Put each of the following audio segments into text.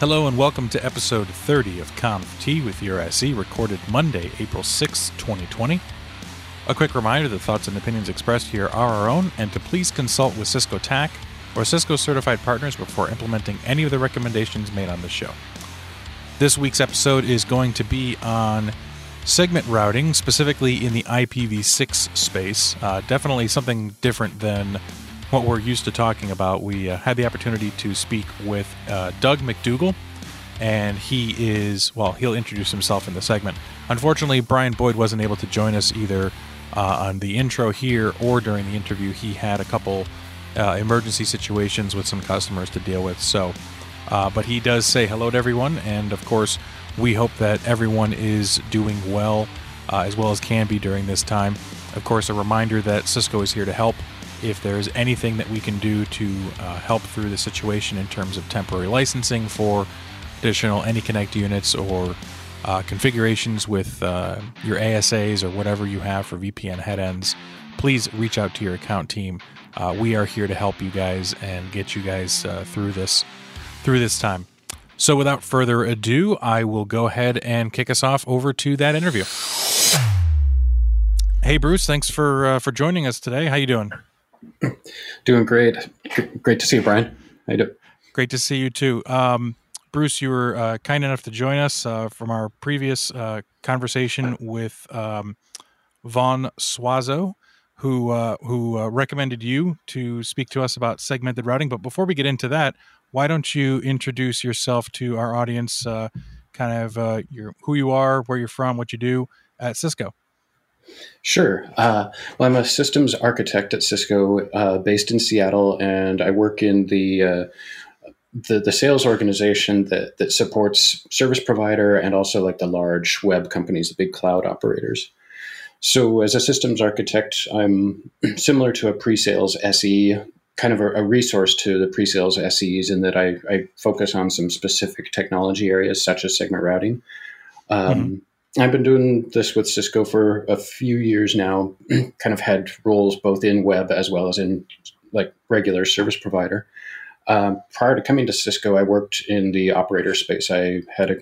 Hello and welcome to episode 30 of ConfT with your SE, recorded Monday, April 6, 2020. A quick reminder the thoughts and opinions expressed here are our own, and to please consult with Cisco TAC or Cisco certified partners before implementing any of the recommendations made on the show. This week's episode is going to be on segment routing, specifically in the IPv6 space. Uh, definitely something different than what we're used to talking about. We uh, had the opportunity to speak with uh, Doug McDougall, and he is, well, he'll introduce himself in the segment. Unfortunately, Brian Boyd wasn't able to join us either uh, on the intro here or during the interview. He had a couple uh, emergency situations with some customers to deal with. So, uh, but he does say hello to everyone, and of course, we hope that everyone is doing well uh, as well as can be during this time. Of course, a reminder that Cisco is here to help if there's anything that we can do to uh, help through the situation in terms of temporary licensing for additional AnyConnect units or uh, configurations with uh, your ASAs or whatever you have for VPN headends, please reach out to your account team. Uh, we are here to help you guys and get you guys uh, through this through this time. So, without further ado, I will go ahead and kick us off over to that interview. Hey, Bruce, thanks for uh, for joining us today. How you doing? Doing great. Great to see you, Bryan. How you doing? Great to see you too. Um, Bruce, you were uh, kind enough to join us uh, from our previous uh, conversation with um, Vaughn Suazo, who uh, who uh, recommended you to speak to us about segmented routing. But before we get into that, why don't you introduce yourself to our audience? Uh, kind of your who you are, where you're from, what you do at Cisco. Sure. Uh, well, I'm a systems architect at Cisco, uh, based in Seattle, and I work in the uh, the, the sales organization that that supports service provider and also like the large web companies, the big cloud operators. So, as a systems architect, I'm similar to a pre-sales SE, kind of a, a resource to the pre-sales SEs, in that I, I, focus on some specific technology areas such as segment routing. Um, mm-hmm I've been doing this with Cisco for a few years now, kind of had roles both in web as well as in like regular service provider. Um, prior to coming to Cisco, I worked in the operator space. I had a,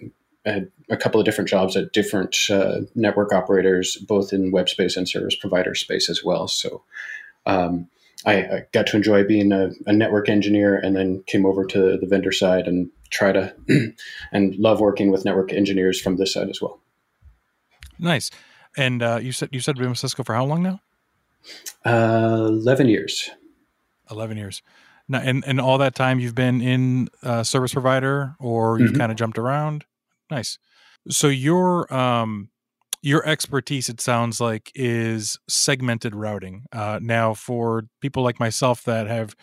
had a couple of different jobs at different uh, network operators, both in web space and service provider space as well. So um, I, I, got to enjoy being a, a, network engineer and then came over to the vendor side and try to and love working with network engineers from this side as well. Nice. And uh, you said you said been with Cisco for how long now? Uh, Eleven years. Eleven years. Now, and and all that time you've been in uh, service provider, or you've mm-hmm. kind of jumped around. Nice. So your um your expertise, it sounds like, is segmented routing. Uh, now, for people like myself that have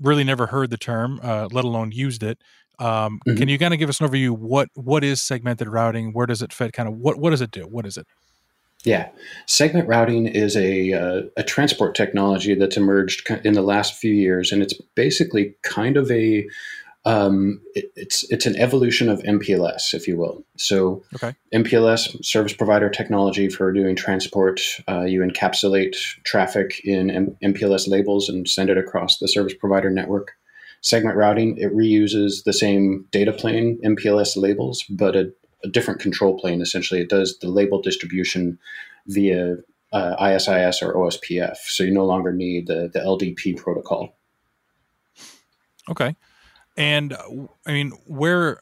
really never heard the term, uh, let alone used it, um, mm-hmm. Can you kind of give us an overview? What what is segmented routing? Where does it fit? Kind of what what does it do? What is it? Yeah, segment routing is a uh, a transport technology that's emerged in the last few years, and it's basically kind of a um, it, it's it's an evolution of MPLS, if you will. So, okay. MPLS service provider technology for doing transport. Uh, you encapsulate traffic in M- MPLS labels and send it across the service provider network segment routing, it reuses the same data plane MPLS labels, but a, a different control plane. Essentially, it does the label distribution via uh, ISIS or OSPF. So you no longer need the, the LDP protocol. Okay. And I mean, where,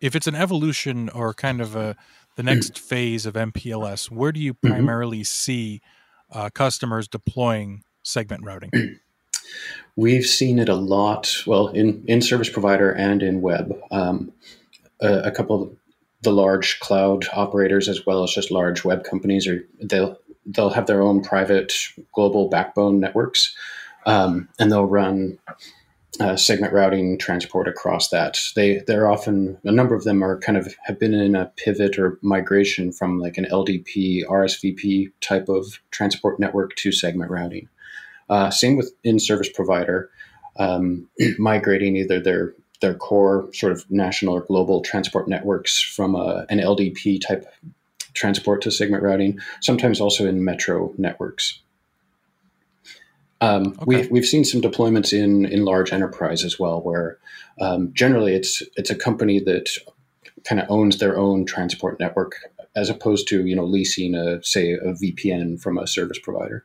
if it's an evolution or kind of a, the next phase of MPLS, where do you mm-hmm. primarily mm-hmm. see uh, customers deploying segment routing? We've seen it a lot, well, in, in service provider and in web. Um, a, a, couple of the large cloud operators, as well as just large web companies, are they'll they'll have their own private global backbone networks, um, and they'll run uh, segment routing transport across that. They they're often a number of them are kind of have been in a pivot or migration from like an LDP RSVP type of transport network to segment routing. Uh, same with in-service provider, um, migrating either their their core sort of national or global transport networks from a, an LDP type transport to segment routing. Sometimes also in metro networks. Um, okay. we, we've seen some deployments in in large enterprise as well, where um, generally it's it's a company that kind of owns their own transport network as opposed to you know leasing a say a VPN from a service provider.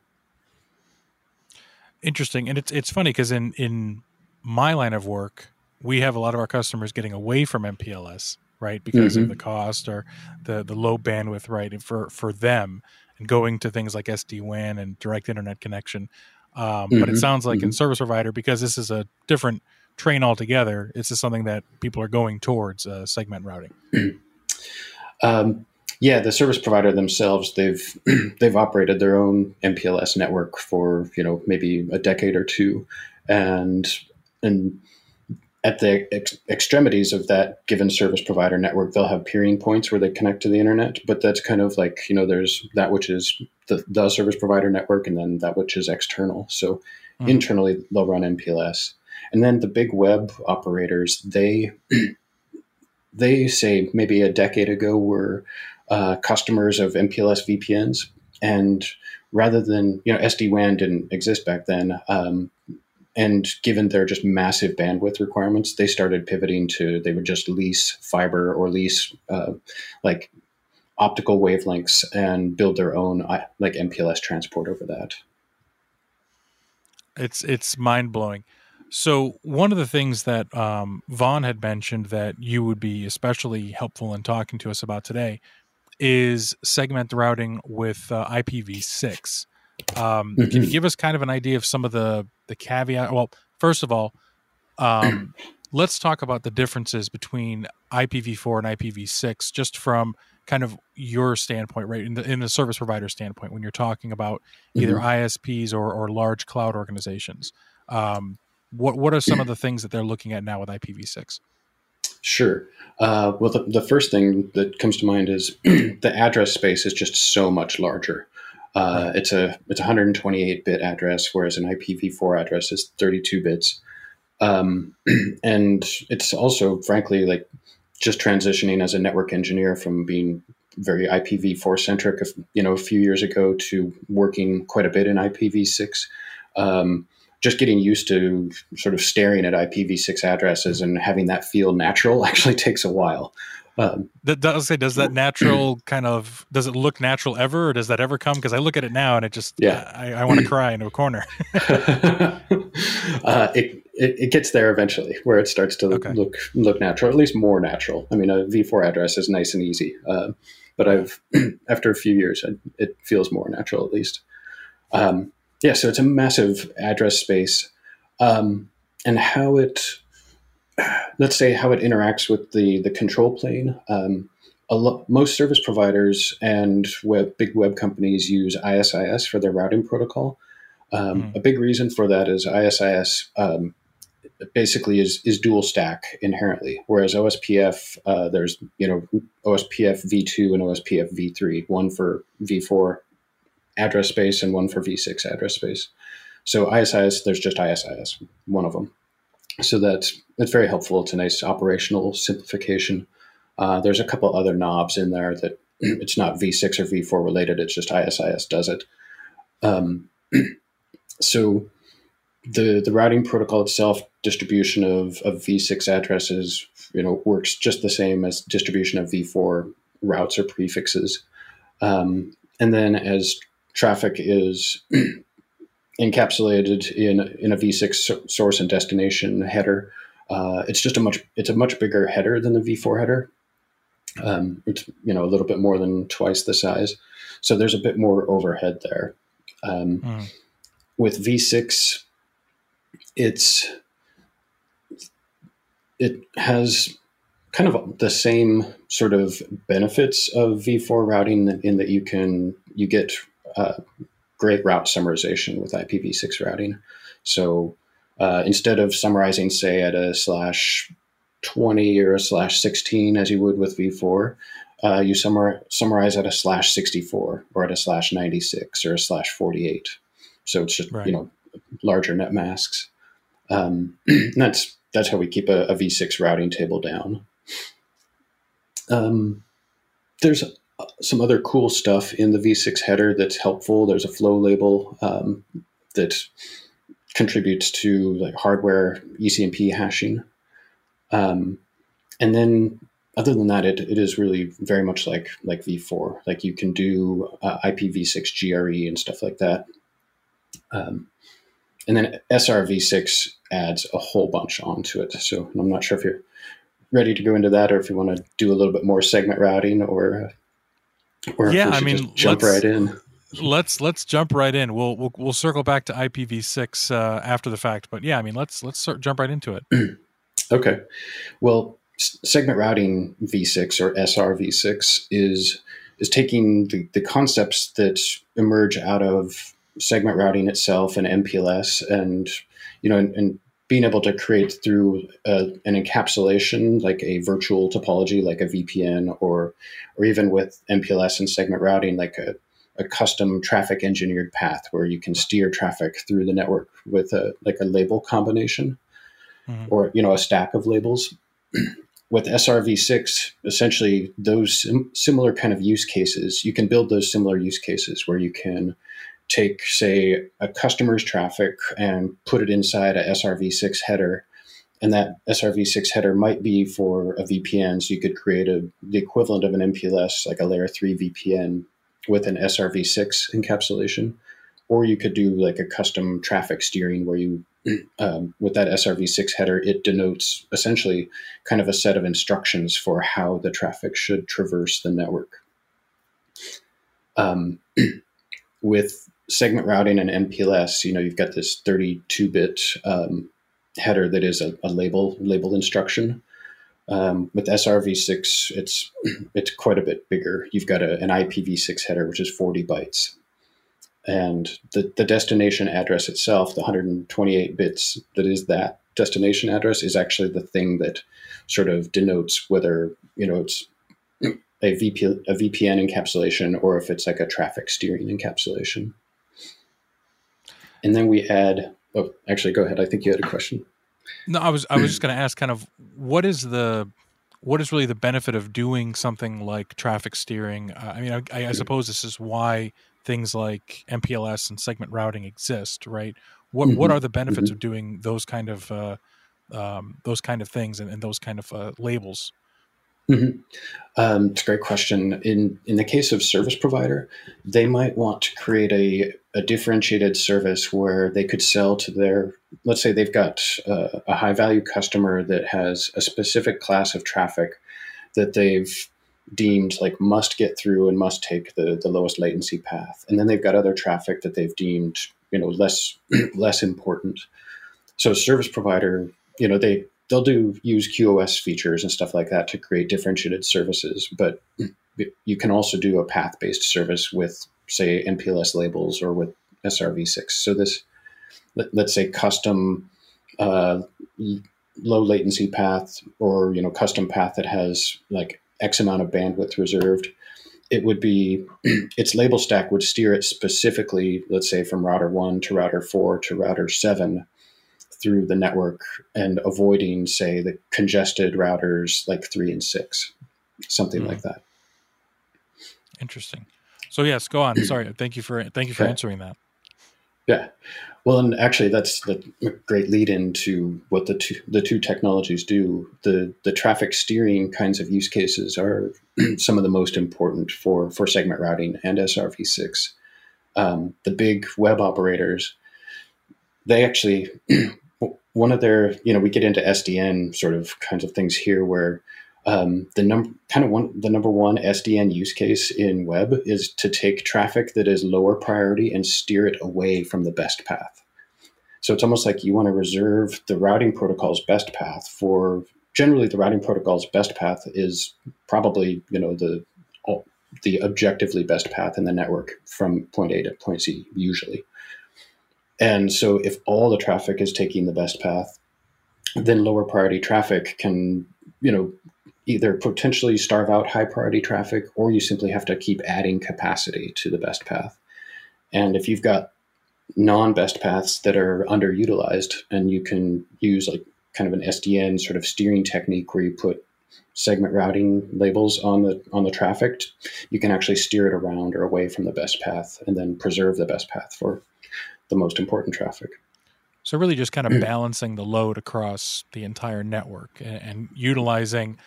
Interesting, and it's it's funny because in in my line of work, we have a lot of our customers getting away from MPLS, right, because mm-hmm. of the cost or the the low bandwidth, right, and for for them, and going to things like SD WAN and direct internet connection. Um, mm-hmm. But it mm-hmm. sounds like mm-hmm. in service provider, because this is a different train altogether, it's just something that people are going towards uh, segment routing. um, yeah, the service provider themselves they've they've operated their own MPLS network for you know maybe a decade or two, and and at the ex- extremities of that given service provider network, they'll have peering points where they connect to the internet. But that's kind of like you know, there's that which is the, the service provider network, and then that which is external. So mm-hmm. internally, they'll run MPLS, and then the big web operators they they say maybe a decade ago were uh, customers of MPLS VPNs, and rather than you know SD WAN didn't exist back then. Um, and given their just massive bandwidth requirements, they started pivoting to they would just lease fiber or lease uh, like optical wavelengths and build their own like MPLS transport over that. It's it's mind blowing. So one of the things that um, Vaughn had mentioned that you would be especially helpful in talking to us about today is segment routing with uh, IPv6. Um, mm-hmm. Can you mm-hmm. give us kind of an idea of some of the the caveat? Well, first of all, um, let's talk about the differences between IPv4 and IPv6, just from kind of your standpoint, right? In the in the service provider standpoint, when you're talking about either mm-hmm. ISPs or or large cloud organizations, um, what what are some of the things that they're looking at now with IPv6? Sure. Uh, well, the, the first thing that comes to mind is the address space is just so much larger. Uh, it's a it's 128 bit address, whereas an IPv4 address is 32 bits. Um, and it's also, frankly, like just transitioning as a network engineer from being very IPv4 centric, you know, a few years ago to working quite a bit in IPv6. Um, just getting used to sort of staring at IPv6 addresses and having that feel natural actually takes a while. Um, does say, does that natural kind of does it look natural ever, or does that ever come? Because I look at it now and it just yeah, I, I want to cry into a corner. uh, it, it, it gets there eventually, where it starts to okay. look look natural, at least more natural. I mean, a V4 address is nice and easy, uh, but I've after a few years, it feels more natural at least. Um, yeah, so it's a massive address space, um, and how it let's say how it interacts with the the control plane. Um, lo- most service providers and web, big web companies use ISIS for their routing protocol. Um, mm. A big reason for that is ISIS um, basically is is dual stack inherently, whereas OSPF uh, there's you know OSPF v2 and OSPF v3, one for v4 address space and one for v6 address space. So ISIS, there's just ISIS, one of them so that's it's very helpful. It's a nice operational simplification. Uh, there's a couple other knobs in there that it's not V6 or V4 related. It's just ISIS does it. Um, so the the routing protocol itself, distribution of, of V6 addresses, you know, works just the same as distribution of V4 routes or prefixes. Um, and then as traffic is encapsulated in in a v6 source and destination header. Uh, it's just a much it's a much bigger header than the v4 header. Um, it's you know a little bit more than twice the size, so there's a bit more overhead there. Um, mm. With v6, it's it has kind of the same sort of benefits of v4 routing in that you can you get uh, great route summarization with IPv6 routing. So uh, instead of summarizing, say, at a slash 20 or a slash 16 as you would with v4, uh, you summar- summarize at a slash 64 or at a slash 96 or a slash 48. So it's just, right. you know, larger net masks. Um, that's that's how we keep a a v6 routing table down. Um, there's some other cool stuff in the V6 header that's helpful. There's a flow label um, that contributes to like hardware ECMP hashing. Um, and then other than that, it, it is really very much like like v4. Like you can do uh, IPv6 GRE and stuff like that. Um, and then SRv6 adds a whole bunch onto it. So I'm not sure if you're ready to go into that, or if you want to do a little bit more segment routing, or or yeah, I mean, jump right in. Let's let's jump right in. We'll we'll, we'll circle back to IPv6 uh, after the fact, but yeah, I mean, let's let's start, jump right into it. okay, well, segment routing v6 or SRv6 is is taking the, the concepts that emerge out of segment routing itself and MPLS and you know and, and being able to create through a, an encapsulation like a virtual topology like a VPN or or even with MPLS and segment routing like a, a custom traffic engineered path where you can steer traffic through the network with a like a label combination mm-hmm. or you know a stack of labels with SRv6 essentially those sim- similar kind of use cases you can build those similar use cases where you can take, say, a customer's traffic and put it inside a SRv6 header. And that SRv6 header might be for a VPN. So you could create a, the equivalent of an MPLS, like a layer 3 VPN with an SRv6 encapsulation. Or you could do like a custom traffic steering where you, um, with that SRv6 header, it denotes essentially kind of a set of instructions for how the traffic should traverse the network. Um, with segment routing and MPLS, you know, you've got this 32-bit um, header that is a, a, label label instruction. Um, with SRv6, it's it's quite a bit bigger. You've got a, an IPv6 header, which is 40 bytes, and the the destination address itself, the 128 bits that is that destination address, is actually the thing that sort of denotes whether you know it's a, VP, a VPN encapsulation or if it's like a traffic steering encapsulation and then we add. Oh, actually, go ahead. I think you had a question. No, I was I was just going to ask, kind of, what is the what is really the benefit of doing something like traffic steering? Uh, I mean, I, I, suppose this is why things like MPLS and segment routing exist, right? What mm-hmm. what are the benefits mm-hmm. of doing those kind of uh, um, those kind of things and, and those kind of uh, labels? Mm-hmm. Um, it's a great question. In in the case of service provider, they might want to create a, a differentiated service where they could sell to their. Let's say they've got uh, a high value customer that has a specific class of traffic that they've deemed like must get through and must take the, the lowest latency path, and then they've got other traffic that they've deemed you know less less important. So service provider, you know, they they'll do use QoS features and stuff like that to create differentiated services, but you can also do a path based service with, say, MPLS labels or with SRv6. So this, let, us say, custom uh, low latency path or you know custom path that has like X amount of bandwidth reserved. It would be its label stack would steer it specifically, let's say, from router one to router four to router seven through the network and avoiding, say, the congested routers like three and six, something mm. like that. Interesting. So yes, go on. Sorry, thank you for thank you for answering that. Yeah, well, and actually, that's the great lead into what the two the two technologies do. The the traffic steering kinds of use cases are some of the most important for for segment routing and SRv6. Um, the big web operators, they actually one of their, you know, we get into SDN sort of kinds of things here where um, the number kind of one the number one SDN use case in web is to take traffic that is lower priority and steer it away from the best path. So it's almost like you want to reserve the routing protocol's best path for generally the routing protocol's best path is probably you know the the objectively best path in the network from point A to point C usually. And so if all the traffic is taking the best path, then lower priority traffic can, you know, either potentially starve out high priority traffic or you simply have to keep adding capacity to the best path. And if you've got non best paths that are underutilized and you can use like kind of an SDN sort of steering technique where you put segment routing labels on the on the traffic, you can actually steer it around or away from the best path and then preserve the best path for the most important traffic. So really, just kind of balancing the load across the entire network and, and utilizing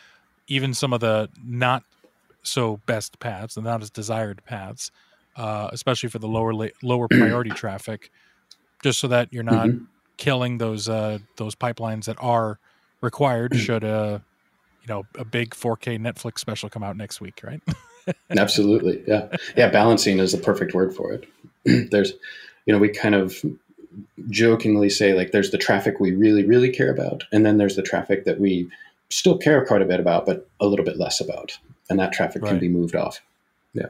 even some of the not so best paths and not as desired paths, uh, especially for the lower la- lower priority traffic, just so that you're not mm-hmm. killing those uh, those pipelines that are required should a you know a big 4K Netflix special come out next week, right? Absolutely, yeah, yeah. Balancing is the perfect word for it. There's, you know, we kind of jokingly say like there's the traffic we really really care about and then there's the traffic that we still care quite a bit about but a little bit less about and that traffic right. can be moved off. Yeah.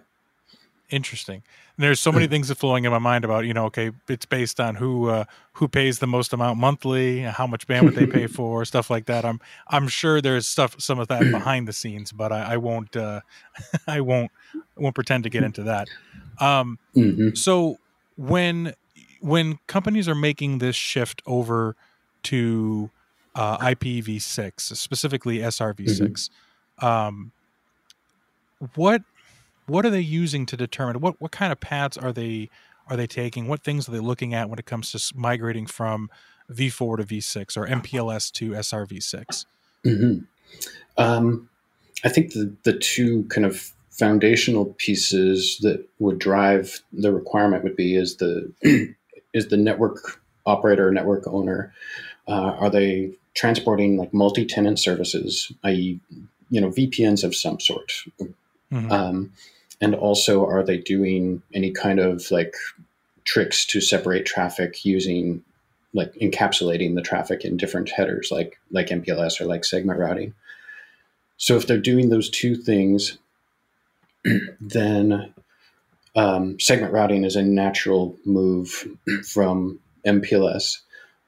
Interesting. And there's so many things that flowing in my mind about you know okay it's based on who uh, who pays the most amount monthly how much bandwidth they pay for stuff like that. I'm i'm sure there's stuff some of that behind the scenes but i, I won't uh, i won't I won't pretend to get into that. Um, mm-hmm. so when when companies are making this shift over to uh, IPv6, specifically SRv6, mm-hmm. um, what what are they using to determine what what kind of paths are they are they taking? What things are they looking at when it comes to migrating from V4 to V6 or MPLS to SRv6? Mm-hmm. Um, I think the the two kind of foundational pieces that would drive the requirement would be is the is the network operator, network owner, uh, are they transporting like multi-tenant services, i.e., you know, VPNs of some sort? Mm-hmm. Um, and also, are they doing any kind of like tricks to separate traffic using like encapsulating the traffic in different headers, like like MPLS or like segment routing? So if they're doing those two things, then um, segment routing is a natural move from MPLS.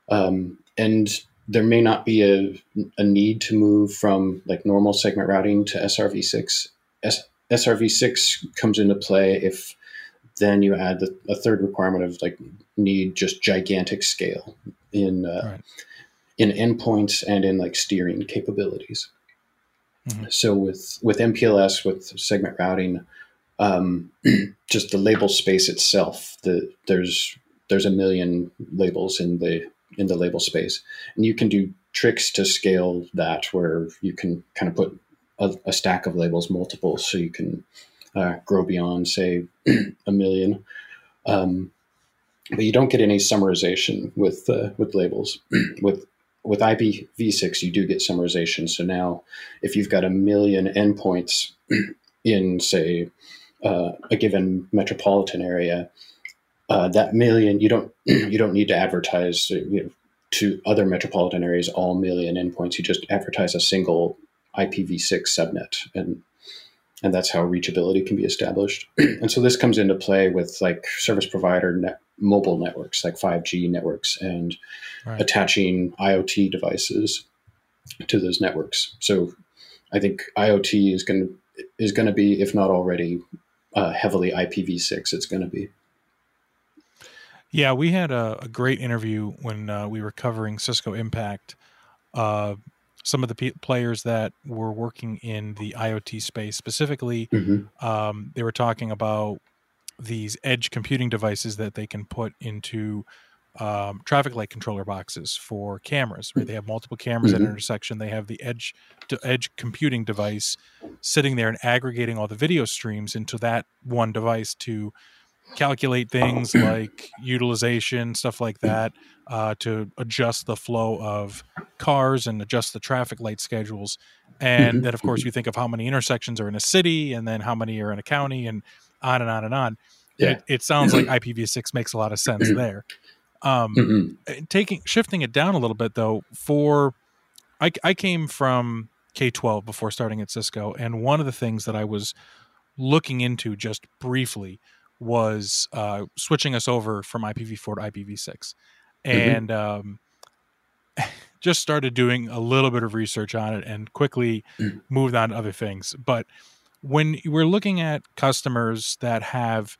Um, and there may not be a, a need to move from like normal segment routing to SRv6. S- SRv6 comes into play if then you add the, a third requirement of like need just gigantic scale in uh, right. in endpoints and in like steering capabilities. Mm-hmm. So with with MPLS with segment routing, um, just the label space itself. The there's there's a million labels in the in the label space, and you can do tricks to scale that where you can kind of put a, a stack of labels multiple, so you can uh, grow beyond say a million. Um, but you don't get any summarization with uh, with labels. with with IPv6, you do get summarization. So now, if you've got a million endpoints in say uh, a given metropolitan area, uh, that million you don't you don't need to advertise you know, to other metropolitan areas all million endpoints. You just advertise a single IPv6 subnet, and and that's how reachability can be established. and so this comes into play with like service provider net, mobile networks, like 5G networks, and right. attaching IoT devices to those networks. So I think IoT is going to is going to be, if not already, uh, heavily IPv6 it's going to be. Yeah, we had a, a great interview when uh, we were covering Cisco Impact. Uh, some of the p- players that were working in the IoT space, specifically, mm-hmm. um, they were talking about these edge computing devices that they can put into um, traffic light controller boxes for cameras. Right, they have multiple cameras mm-hmm. at an intersection. They have the edge to edge computing device sitting there and aggregating all the video streams into that one device to calculate things like utilization, stuff like that, uh, to adjust the flow of cars and adjust the traffic light schedules. And mm-hmm. then, of course, you think of how many intersections are in a city, and then how many are in a county, and on and on and on. Yeah. It, it sounds like IPv6 makes a lot of sense there. Um, mm-hmm. Eh, taking shifting it down a little bit though, for I, I came from K twelve before starting at Cisco, and one of the things that I was looking into just briefly was uh, switching us over from IPv4 to IPv6, mm-hmm. and mm-hmm. um, just started doing a little bit of research on it, and quickly mm. moved on to other things. But when we're looking at customers that have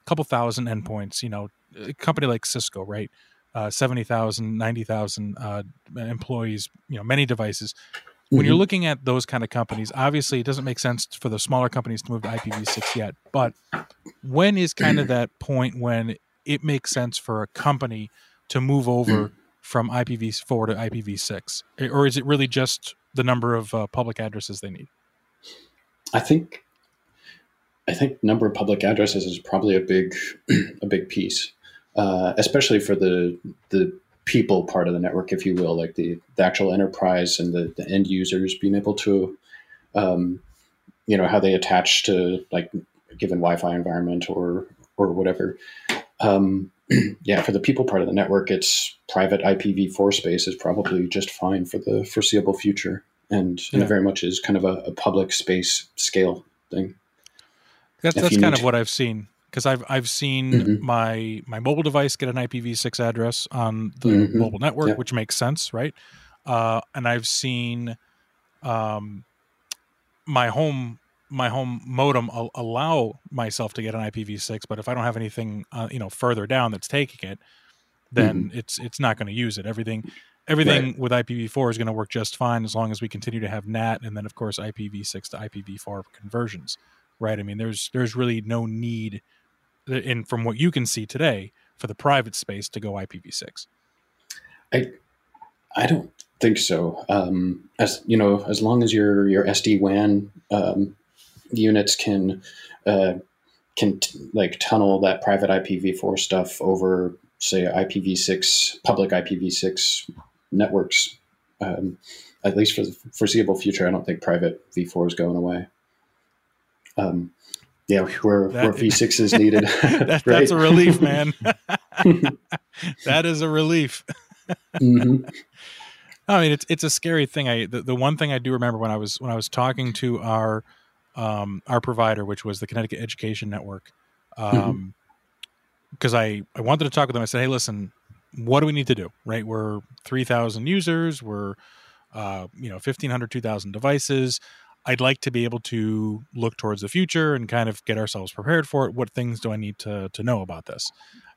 a couple thousand endpoints, you know, a company like Cisco, right? Uh, 70,000, 90,000 uh, employees, you know, many devices. When mm-hmm. you're looking at those kind of companies, obviously it doesn't make sense for the smaller companies to move to IPv6 yet. But when is kind of that point when it makes sense for a company to move over from IPv4 to IPv6, or is it really just the number of uh, public addresses they need? I think I think number of public addresses is probably a big a big piece, uh, especially for the the people part of the network, if you will, like the, the actual enterprise and the, the end users being able to, um, you know, how they attach to like a given Wi-Fi environment or or whatever. Um, yeah, for the people part of the network, it's private IPv4 space is probably just fine for the foreseeable future, and, yeah. and it very much is kind of a, a public space scale thing. That's that's kind of what I've seen because I've I've seen mm-hmm. my my mobile device get an IPv6 address on the mm-hmm. mobile network, yeah. which makes sense, right? Uh, and I've seen um, my home my home modem al- allow myself to get an IPv6, but if I don't have anything uh, you know further down that's taking it, then mm-hmm. it's it's not going to use it. Everything everything right. with IPv4 is going to work just fine as long as we continue to have NAT and then of course IPv6 to IPv4 conversions right? I mean, there's there's really no need, and from what you can see today, for the private space to go IPv6. I I don't think so. Um, as you know, as long as your your SD WAN um, units can uh, can t- like tunnel that private IPv4 stuff over, say, IPv6 public IPv6 networks. Um, at least for the foreseeable future, I don't think private v4 is going away um, yeah, where that, where V six is needed. that, right? That's a relief, man. that is a relief. mm-hmm. I mean, it's it's a scary thing. I the, the one thing I do remember when I was when I was talking to our um, our provider, which was the Connecticut Education Network, because um, mm-hmm. I I wanted to talk with them. I said, hey, listen, what do we need to do? Right, we're three thousand users. We're uh, you know 1500 2000 devices I'd like to be able to look towards the future and kind of get ourselves prepared for it. What things do I need to to know about this?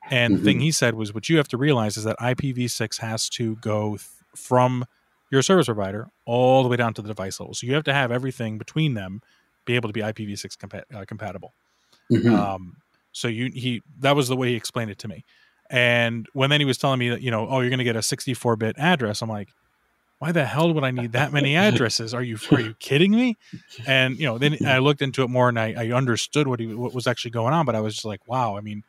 And mm-hmm. the thing mm-hmm. he said was, what you have to realize is that IPv6 has to go th- from your service provider all the way down to the device level. So you have to have everything between them be able to be IPv6 compa- uh, compatible. Mm-hmm. Um, so you he that was the way he explained it to me. And when then he was telling me that you know, oh, you're going to get a 64 bit address, I'm like, why the hell would I need that many addresses? Are you are you kidding me? And you know, then I looked into it more and I, I understood what he what was actually going on. But I was just like, wow. I mean,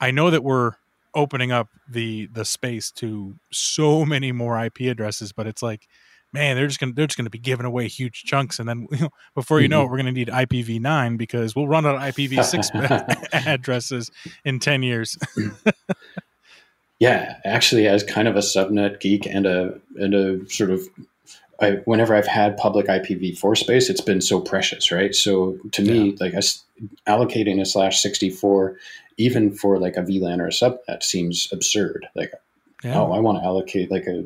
I know that we're opening up the the space to so many more IP addresses, but it's like, man, they're just gonna they're just gonna be giving away huge chunks, and then you know, before you know it, mm-hmm. we're gonna need IPv9 because we'll run out of IPv6 addresses in ten years. Yeah, actually, as kind of a subnet geek and a and a sort of, I, whenever I've had public IPv4 space, it's been so precious, right? So to yeah. me, like allocating a slash sixty four, even for like a VLAN or a subnet, seems absurd. Like, yeah. oh, I want to allocate like a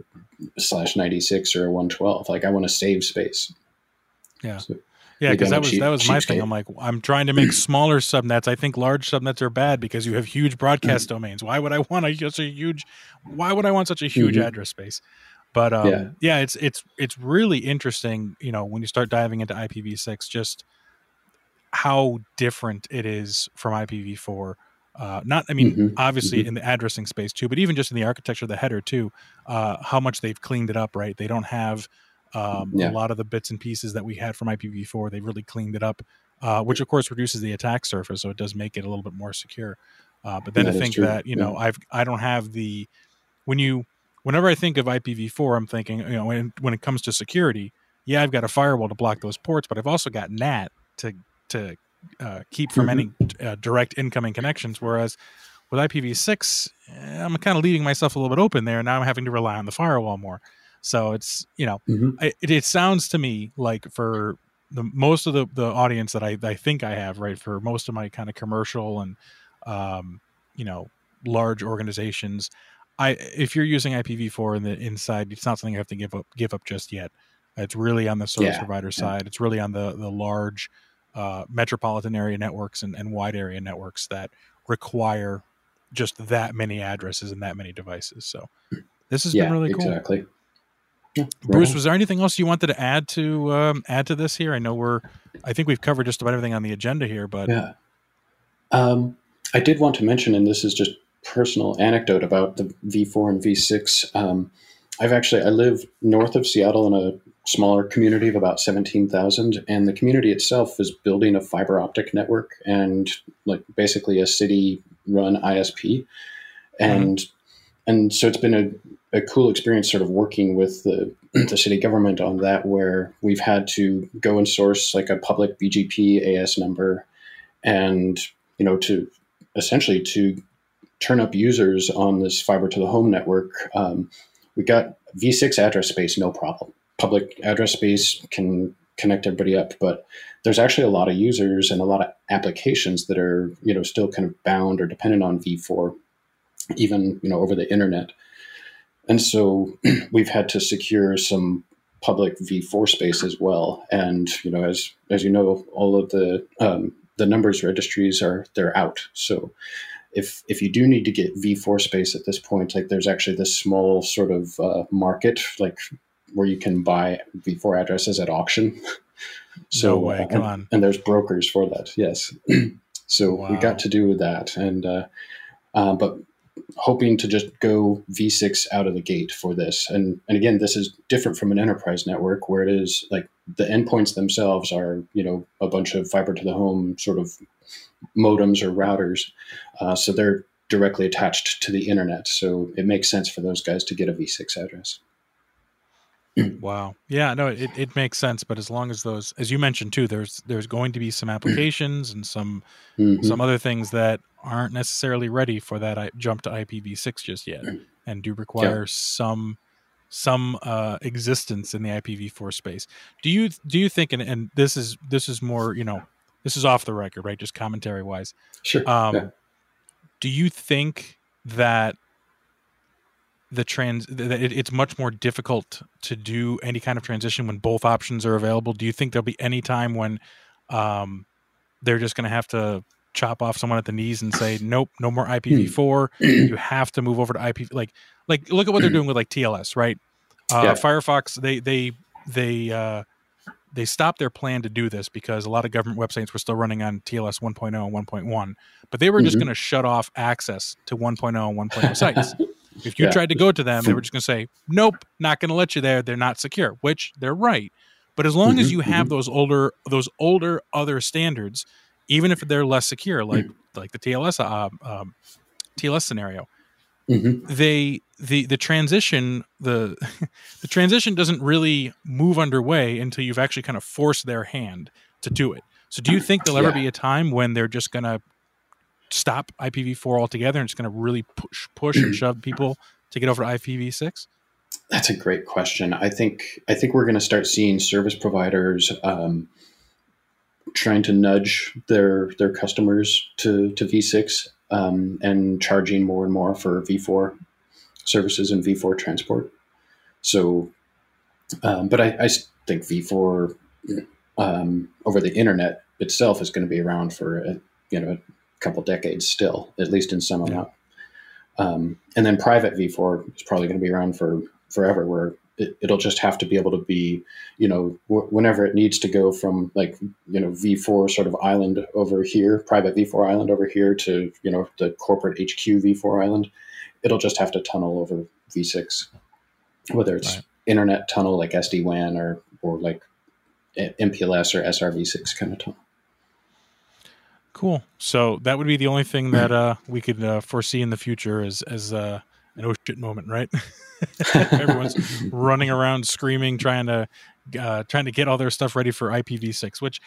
slash ninety six or a one twelve. Like, I want to save space. Yeah. So, yeah, because that was cheap, that was my thing. I'm like, I'm trying to make smaller subnets. I think large subnets are bad because you have huge broadcast mm-hmm. domains. Why would I want a, such a huge? Why would I want such a huge mm-hmm. address space? But um, yeah. yeah, it's it's it's really interesting. You know, when you start diving into IPv6, just how different it is from IPv4. Uh, not, I mean, mm-hmm. obviously mm-hmm. in the addressing space too, but even just in the architecture of the header too. Uh, how much they've cleaned it up, right? They don't have um, yeah. A lot of the bits and pieces that we had from IPv4, they really cleaned it up, uh, which of course reduces the attack surface, so it does make it a little bit more secure. Uh, but then that to think that you know yeah. I've I don't have the when you whenever I think of IPv4, I'm thinking you know when when it comes to security, yeah, I've got a firewall to block those ports, but I've also got NAT to to uh, keep from mm-hmm. any uh, direct incoming connections. Whereas with IPv6, eh, I'm kind of leaving myself a little bit open there. Now I'm having to rely on the firewall more. So it's you know mm-hmm. it, it sounds to me like for the most of the the audience that I I think I have right for most of my kind of commercial and um, you know large organizations. I if you're using IPv4 in the inside, it's not something you have to give up give up just yet. It's really on the service yeah, provider yeah. side. It's really on the the large uh, metropolitan area networks and, and wide area networks that require just that many addresses and that many devices. So this has yeah, been really cool. Exactly. Yeah, Bruce, was there anything else you wanted to add to um, add to this here? I know we're, I think we've covered just about everything on the agenda here, but yeah, um, I did want to mention, and this is just personal anecdote about the V4 and V6. Um, I've actually I live north of Seattle in a smaller community of about 17,000 and the community itself is building a fiber optic network and like basically a city run ISP and mm-hmm. and so it's been a, a cool experience sort of working with the the city government on that where we've had to go and source like a public BGP AS number and you know to essentially to turn up users on this fiber to the home network um, we got v6 address space no problem. Public address space can connect everybody up but there's actually a lot of users and a lot of applications that are you know still kind of bound or dependent on v4 even you know over the internet. And so we've had to secure some public v4 space as well. And you know as as you know all of the um, the numbers registries are they're out. So if if you do need to get v4 space at this point like there's actually this small sort of uh, market like where you can buy v4 addresses at auction so no way. Come and, on. and there's brokers for that yes so wow. we got to do that and uh, uh, but hoping to just go v6 out of the gate for this and and again this is different from an enterprise network where it is like the endpoints themselves are you know a bunch of fiber to the home sort of modems or routers. Uh, so they're directly attached to the internet. So it makes sense for those guys to get a v6 address. wow. Yeah, no, it, it makes sense. But as long as those, as you mentioned too, there's there's going to be some applications and some mm-hmm. some other things that aren't necessarily ready for that jump to IPv6 just yet, and do require yeah. some some uh, existence in the IPv4 space. Do you do you think, and, and this is this is more you know this is off the record, right? Just commentary wise. Sure. Um, yeah. Do you think that the trans that it, it's much more difficult to do any kind of transition when both options are available? Do you think there'll be any time when um, they're just going to have to chop off someone at the knees and say, "Nope, no more IPv4. you have to move over to IPv." Like, like look at what they're doing with like TLS, right? Uh, yeah. Firefox, they they they uh, they stopped their plan to do this because a lot of government websites were still running on TLS 1.0 and 1.1, but they were mm-hmm. just going to shut off access to 1.0 and 1.0 sites. If you yeah. tried to go to them, they were just going to say, "Nope, not going to let you there. They're not secure," which they're right. But as long mm-hmm. as you have mm-hmm. those older those older other standards, even if they're less secure, like mm-hmm. like the TLS uh, um, TLS scenario, mm-hmm. they the the transition the the transition doesn't really move underway until you've actually kind of forced their hand to do it. So do you think there'll ever yeah. be a time when they're just going to stop IPv4 altogether and it's going to really push push and shove people to get over to IPv6? That's a great question. I think I think we're going to start seeing service providers um, trying to nudge their their customers to to V6 um, and charging more and more for V4 services and V4 transport. So, um, but I, I, think V4 um, over the internet itself is going to be around for a, you know a couple decades still, at least in some amount. Um, and then private V4 is probably going to be around for forever, where it, will just have to be able to be, you know, w- whenever it needs to go from like, you know, V4 sort of island over here, private V4 island over here to, you know, the corporate HQ V4 island, it'll just have to tunnel over V6, whether it's right. internet tunnel like SD WAN or, or like MPLS or SRv6 kind of tunnel. Cool. So that would be the only thing that uh, we could uh, foresee in the future as as uh, an oh shit moment, right? Everyone's running around screaming, trying to uh, trying to get all their stuff ready for IPv6, which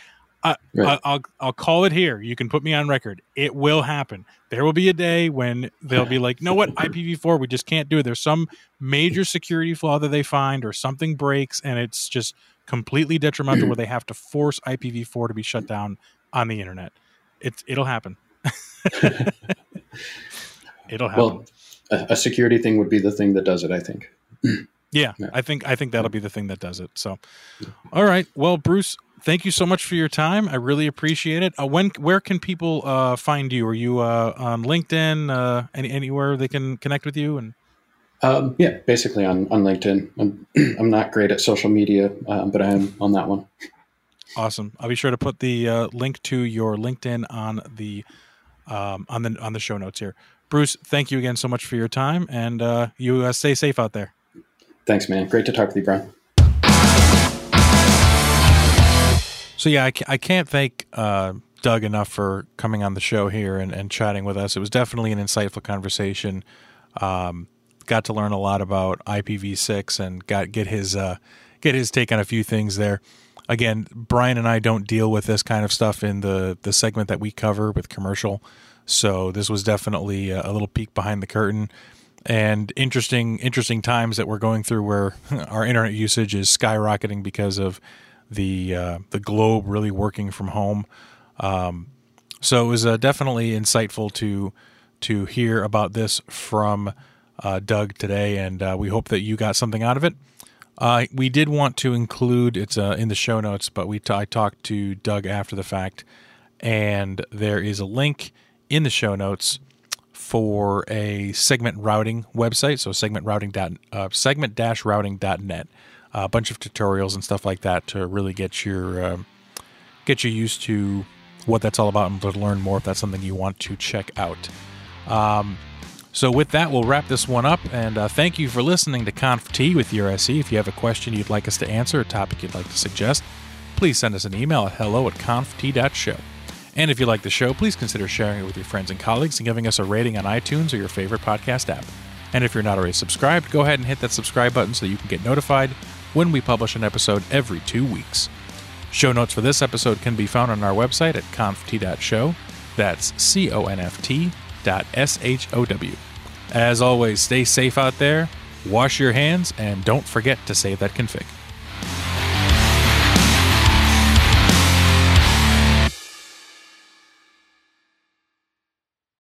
I, right. I, will I'll call it here. You can put me on record. It will happen. There will be a day when they'll be like, "No, what IPv4? We just can't do it." There's some major security flaw that they find, or something breaks, and it's just completely detrimental, where they have to force IPv4 to be shut down on the internet. It's it'll happen. it'll happen. Well, a, security thing would be the thing that does it. I think. Yeah, yeah, I think I think that'll be the thing that does it. So, all right. Well, Bruce, thank you so much for your time. I really appreciate it. Uh, when where can people uh, find you? Are you uh, on LinkedIn? Uh, any, anywhere they can connect with you? And um, yeah, basically on on LinkedIn. I'm I'm not great at social media, um, but I am on that one. Awesome. I'll be sure to put the uh, link to your LinkedIn on the um, on the on the show notes here. Bruce, thank you again so much for your time, and uh, you uh, stay safe out there. Thanks, man. Great to talk with you, Bryan. So yeah, I, I can't thank uh, Doug enough for coming on the show here and, and chatting with us. It was definitely an insightful conversation. Um, got to learn a lot about IPv6 and got get his uh, get his take on a few things there. Again, Bryan and I don't deal with this kind of stuff in the the segment that we cover with commercial, so this was definitely a, a little peek behind the curtain and interesting interesting times that we're going through where our internet usage is skyrocketing because of the uh, the globe really working from home. Um, so it was uh, definitely insightful to to hear about this from uh, Doug today, and uh, we hope that you got something out of it. Uh, we did want to include it's uh, in the show notes, but we t- I talked to Doug after the fact, and there is a link in the show notes for a segment routing website. So segment routing dot segment dash routing dot net. A bunch of tutorials and stuff like that to really get your uh, get you used to what that's all about and to learn more if that's something you want to check out. Um, so with that, we'll wrap this one up. And uh, thank you for listening to Conf T with your SE. If you have a question you'd like us to answer, or a topic you'd like to suggest, please send us an email at hello at conft.show. And if you like the show, please consider sharing it with your friends and colleagues and giving us a rating on iTunes or your favorite podcast app. And if you're not already subscribed, go ahead and hit that subscribe button so you can get notified when we publish an episode every two weeks. Show notes for this episode can be found on our website at conft.show. That's C O N F T dot S H O W. As always, stay safe out there, wash your hands, and don't forget to save that config.